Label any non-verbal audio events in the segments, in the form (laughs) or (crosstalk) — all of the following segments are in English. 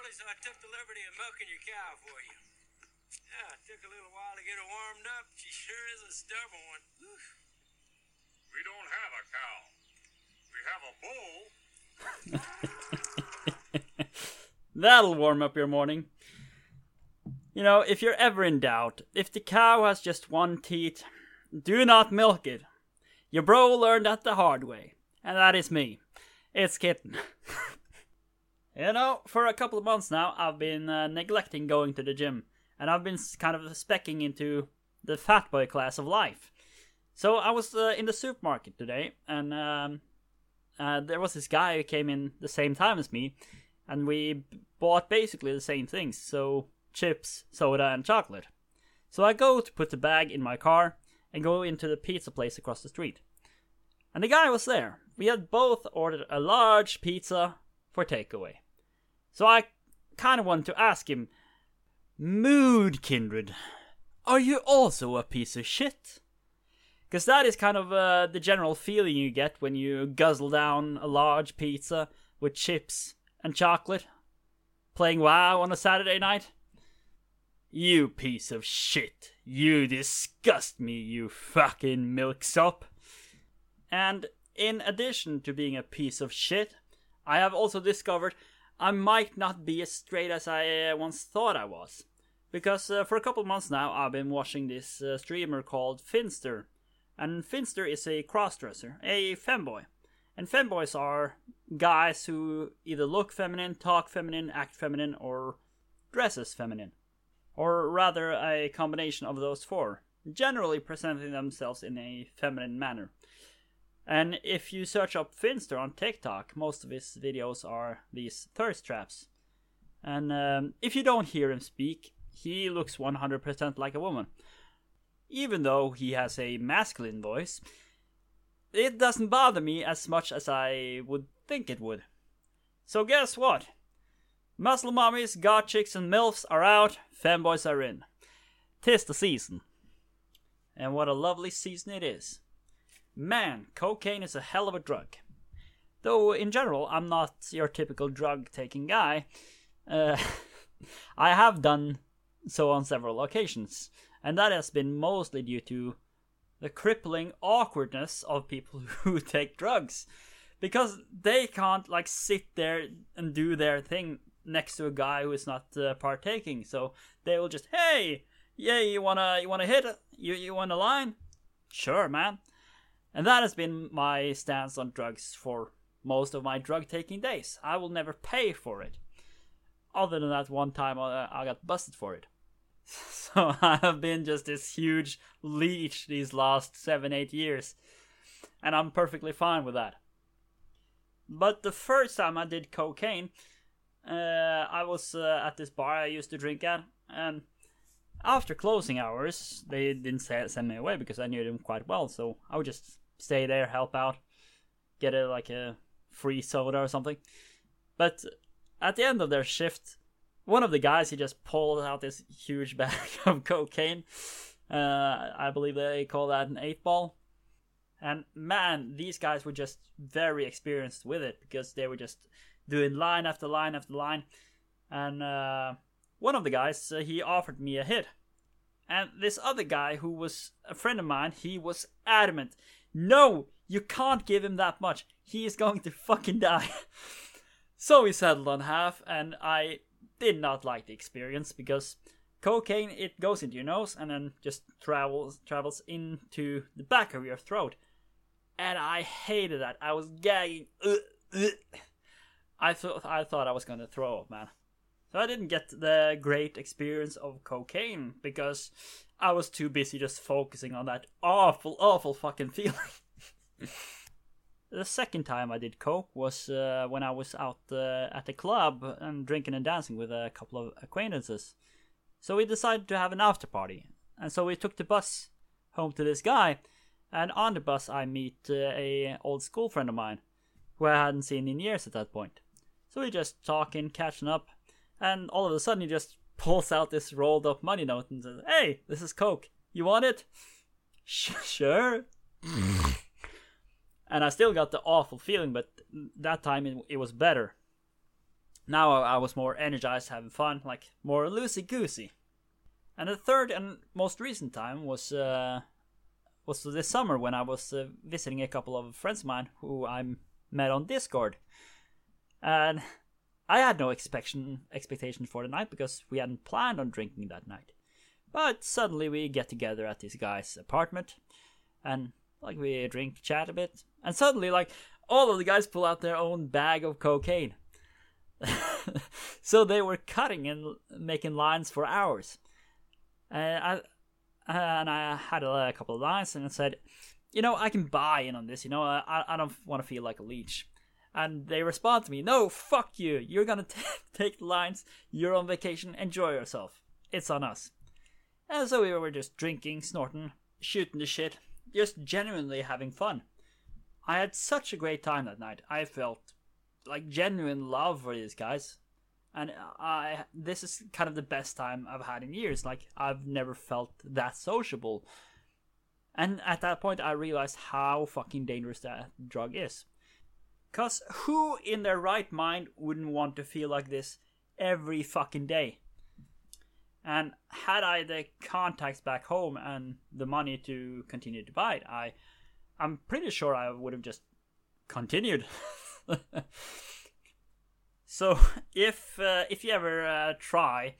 Charlie, so I took the liberty of milking your cow for you. Yeah, it took a little while to get her warmed up. She sure is a stubborn one. Whew. We don't have a cow. We have a bull. (laughs) That'll warm up your morning. You know, if you're ever in doubt, if the cow has just one teat, do not milk it. Your bro learned that the hard way, and that is me. It's Kitten. (laughs) you know, for a couple of months now, I've been uh, neglecting going to the gym, and I've been kind of specking into the fat boy class of life. So I was uh, in the supermarket today, and um, uh, there was this guy who came in the same time as me, and we bought basically the same things. So chips, soda, and chocolate. So I go to put the bag in my car and go into the pizza place across the street. And the guy was there. We had both ordered a large pizza for takeaway. So I kind of want to ask him, Mood Kindred, are you also a piece of shit? Because that is kind of uh, the general feeling you get when you guzzle down a large pizza with chips and chocolate, playing WoW on a Saturday night. You piece of shit. You disgust me, you fucking milksop. And in addition to being a piece of shit, I have also discovered I might not be as straight as I uh, once thought I was. Because uh, for a couple months now, I've been watching this uh, streamer called Finster. And Finster is a crossdresser, a femboy. And femboys are guys who either look feminine, talk feminine, act feminine, or dress as feminine. Or rather, a combination of those four, generally presenting themselves in a feminine manner. And if you search up Finster on TikTok, most of his videos are these thirst traps. And um, if you don't hear him speak, he looks 100% like a woman. Even though he has a masculine voice, it doesn't bother me as much as I would think it would. So guess what? Muscle mommies, god chicks, and milfs are out, femboys are in. Tis the season. And what a lovely season it is. Man, cocaine is a hell of a drug. Though, in general, I'm not your typical drug taking guy. Uh, (laughs) I have done so on several occasions, and that has been mostly due to the crippling awkwardness of people (laughs) who take drugs. Because they can't, like, sit there and do their thing next to a guy who is not uh, partaking. So they will just, hey, yeah, you wanna, you wanna hit? You, you want a line? Sure, man. And that has been my stance on drugs for most of my drug taking days. I will never pay for it. Other than that one time I, got busted for it. (laughs) So (laughs) I have been just this huge leech these last seven, eight years. And I'm perfectly fine with that. But the first time I did cocaine, uh, I was uh, at this bar I used to drink at, and after closing hours, they didn't send me away because I knew them quite well. So I would just stay there, help out, get a like a free soda or something. But at the end of their shift, one of the guys he just pulled out this huge (laughs) bag of cocaine. Uh, I believe they call that an eight ball. And man, these guys were just very experienced with it because they were just doing line after line after line. And uh, one of the guys, uh, he offered me a hit. And this other guy, who was a friend of mine, he was adamant. No, you can't give him that much. He is going to fucking die. (laughs) so we settled on half, and I did not like the experience because cocaine it goes into your nose and then just travels travels into the back of your throat. And I hated that. I was gagging. (laughs) I thought I thought I was gonna throw up, man. So I didn't get the great experience of cocaine because I was too busy just focusing on that awful, awful fucking (laughs) feeling. the second time I did coke was uh, when I was out uh, at a club and drinking and dancing with a couple of acquaintances. So we decided to have an after party, and so we took the bus home to this guy. And on the bus, I meet uh, a old school friend of mine, who I hadn't seen in years at that point. So we just talking, catching up, and all of a sudden he just (laughs) pulls out this rolled up money note and says, "Hey, this is coke. You want it?" (laughs) sure. (laughs) and I still got the awful feeling, but that time it, it was better. Now I I was more energized, having fun, like more loosey goosey. And the third and most recent time was uh, was this summer when I was uh, visiting a couple of friends of mine who I met on Discord, and I had no expectation expectation for the night because we hadn't planned on drinking that night. But suddenly we get together at this guy's apartment, and like we drink, chat a bit, and suddenly like all of the guys pull out their own bag of cocaine. (laughs) so they were cutting and making lines for hours. And I and I had a, couple of lines and I said, you know, I can buy in on this. You know, I I don't want to feel like a leech. And they respond to me, no, fuck you. You're gonna t- (laughs) take the lines. You're on vacation. Enjoy yourself. It's on us. And so we were just drinking, snorting, shooting the shit, just genuinely having fun. I had such a great time that night. I felt like genuine love for these guys. And I this is kind of the best time I've had in years. Like I've never felt that sociable. And at that point I realized how fucking dangerous that drug is. Cause who in their right mind wouldn't want to feel like this every fucking day? And had I the contacts back home and the money to continue to buy it, I I'm pretty sure I would have just continued. (laughs) so if uh, if you ever uh, try,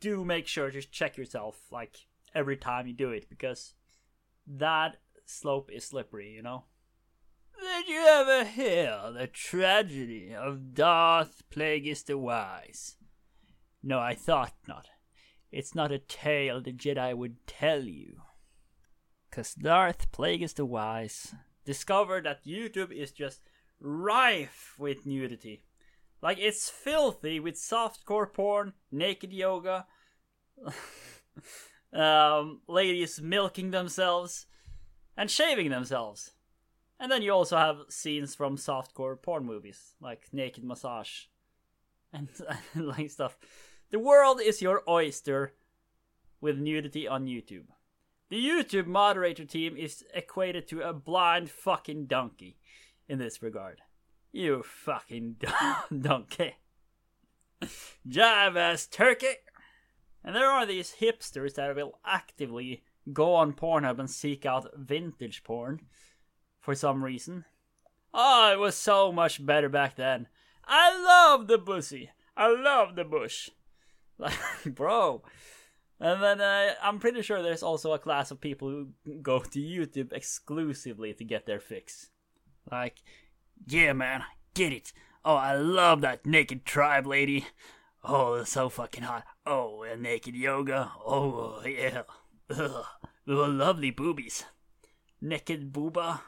do make sure to check yourself like every time you do it because that slope is slippery, you know. Did you ever hear the tragedy of Darth Plagueis the Wise? No, I thought not. It's not a tale the Jedi would tell you. Cause Darth Plagueis the Wise discovered that YouTube is just rife with nudity. Like it's filthy with softcore porn, naked yoga, (laughs) um, ladies milking themselves, and shaving themselves. And then you also have scenes from softcore porn movies, like naked massage, and, (laughs) and like stuff. The world is your oyster with nudity on YouTube. The YouTube moderator team is equated to a blind fucking donkey in this regard. You fucking (laughs) donkey. Jive ass turkey. And there are these hipsters that will actively go on Pornhub and seek out vintage porn for some reason. Oh, it was so much better back then. I love the pussy. I love the bush. (laughs) Like, bro. And then uh, I'm pretty sure there's also a class of people who go to YouTube exclusively to get their fix. Like, yeah, man, get it. Oh, I love that naked tribe lady. Oh, it's so fucking hot. Oh, and naked yoga. Oh, yeah. (laughs) Ugh. Lovely boobies. Naked booba.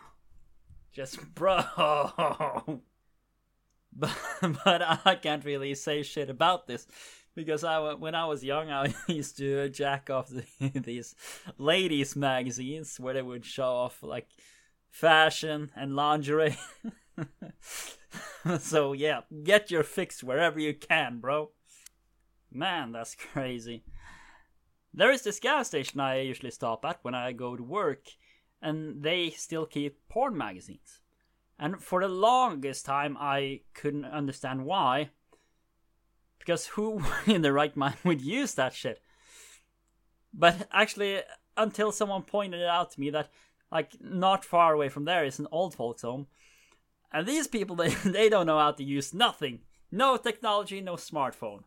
Just, bro. (laughs) But, but I can't really say shit about this because I when I was young I (laughs) used to jack off the, (laughs) these ladies magazines where they would show off like fashion and lingerie. so yeah, get your fix wherever you can, bro. Man, that's crazy. There is this gas station I usually stop at when I go to work, and they still keep porn magazines. And for the longest time, I couldn't understand why because who (laughs) in their right mind would use that shit? But actually, until someone pointed it out to me that, like, not far away from there is an old folks home. And these people, (laughs) they, they don't know how to use nothing. No technology, no smartphone.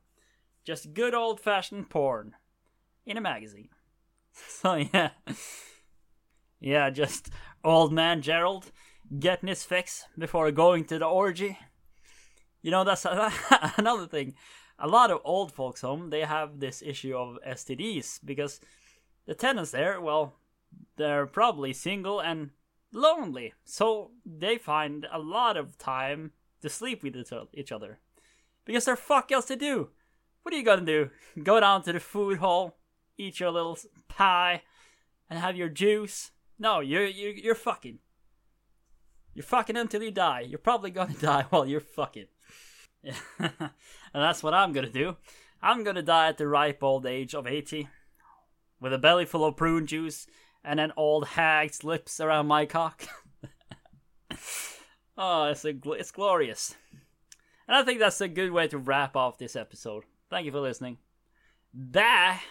Just good old fashioned porn. In a magazine. (laughs) So, yeah. Yeah, just old man Gerald getting his fix before going to the orgy. You know, that's (laughs) another thing a lot of old folks home they have this issue of STDs because the tenants there, well, they're probably single and lonely, so they find a lot of time to sleep with each other because there's fuck else to do. What are you gonna do? Go down to the food hall, eat your little pie, and have your juice? No, you're you're, you're fucking. You're fucking until you die. You're probably gonna (laughs) die while you're fucking. (laughs) and that's what I'm gonna do. I'm gonna die at the ripe old age of 80, with a belly full of prune juice and an old hag's lips around my cock. (laughs) oh, it's, a, it's glorious. And I think that's a good way to wrap off this episode. Thank you for listening. Bye!